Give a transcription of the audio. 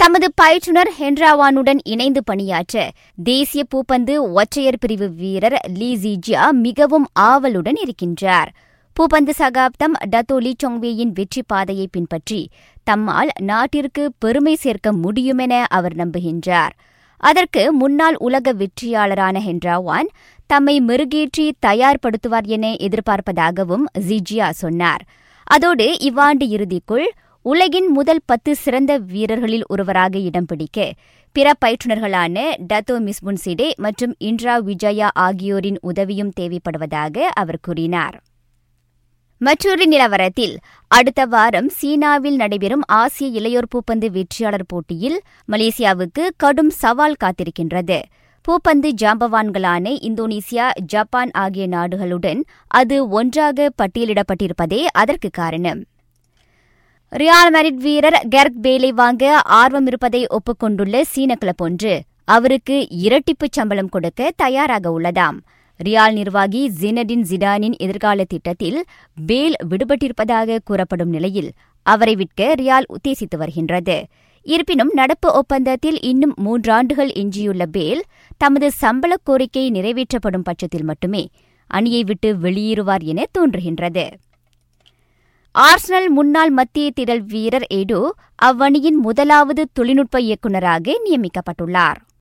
தமது பயிற்றுனர் ஹென்ராவானுடன் இணைந்து பணியாற்ற தேசிய பூப்பந்து ஒற்றையர் பிரிவு வீரர் லீ ஜிஜியா மிகவும் ஆவலுடன் இருக்கின்றார். பூப்பந்து சகாப்தம் டத்தோ லீ சொங்வேயின் வெற்றி பாதையை பின்பற்றி தம்மால் நாட்டிற்கு பெருமை சேர்க்க முடியுமென அவர் நம்புகின்றார். அதற்கு முன்னாள் உலக வெற்றியாளரான ஹென்ராவான் தம்மை மெருகேற்றி தயார்படுத்துவார் என எதிர்பார்ப்பதாகவும் ஜிஜியா சொன்னார். அதோடு இவ்வாண்டு இறுதிக்குள் உலகின் முதல் பத்து சிறந்த வீரர்களில் ஒருவராக இடம் பிடிக்க பிற பயிற்றுநர்களான டத்தோ மிஸ்முன்சிடே மற்றும் இன்ட்ரா விஜயா ஆகியோரின் உதவியும் தேவைப்படுவதாக அவர் கூறினார். மற்றொரு நிலவரத்தில் அடுத்த வாரம் சீனாவில் நடைபெறும் ஆசிய இளையோர் பூப்பந்து வெற்றியாளர் போட்டியில் மலேசியாவுக்கு கடும் சவால் காத்திருக்கின்றது. பூப்பந்து ஜாம்பவான்களான இந்தோனேசியா ஜப்பான் ஆகிய நாடுகளுடன் அது ஒன்றாக பட்டியலிடப்பட்டிருப்பதே அதற்கு காரணம். ரியால் மெரிட் வீரர் கெர்க் பேலை வாங்க ஆர்வம் இருப்பதை ஒப்புக்கொண்டுள்ள சீன கிளப் ஒன்று. அவருக்கு இரட்டிப்பு சம்பளம் கொடுக்க தயாராக உள்ளதாம். ரியால் நிர்வாகி ஜினடின் ஜிடானின் எதிர்கால திட்டத்தில் பேல் விடுபட்டிருப்பதாக கூறப்படும் நிலையில் அவரை விற்க ரியால் உத்தேசித்து வருகின்றது. இருப்பினும் நடப்பு ஒப்பந்தத்தில் இன்னும் மூன்றாண்டுகள் எஞ்சியுள்ள பேல் தமது சம்பள கோரிக்கை நிறைவேற்றப்படும் பட்சத்தில் மட்டுமே அணியை விட்டு வெளியேறுவார் என தோன்றுகின்றது. ஆர்சனல் முன்னாள் மத்திய திடல் வீரர் எடு அவ்வணியின் முதலாவது தொழில்நுட்ப இயக்குநராக நியமிக்கப்பட்டுள்ளார்.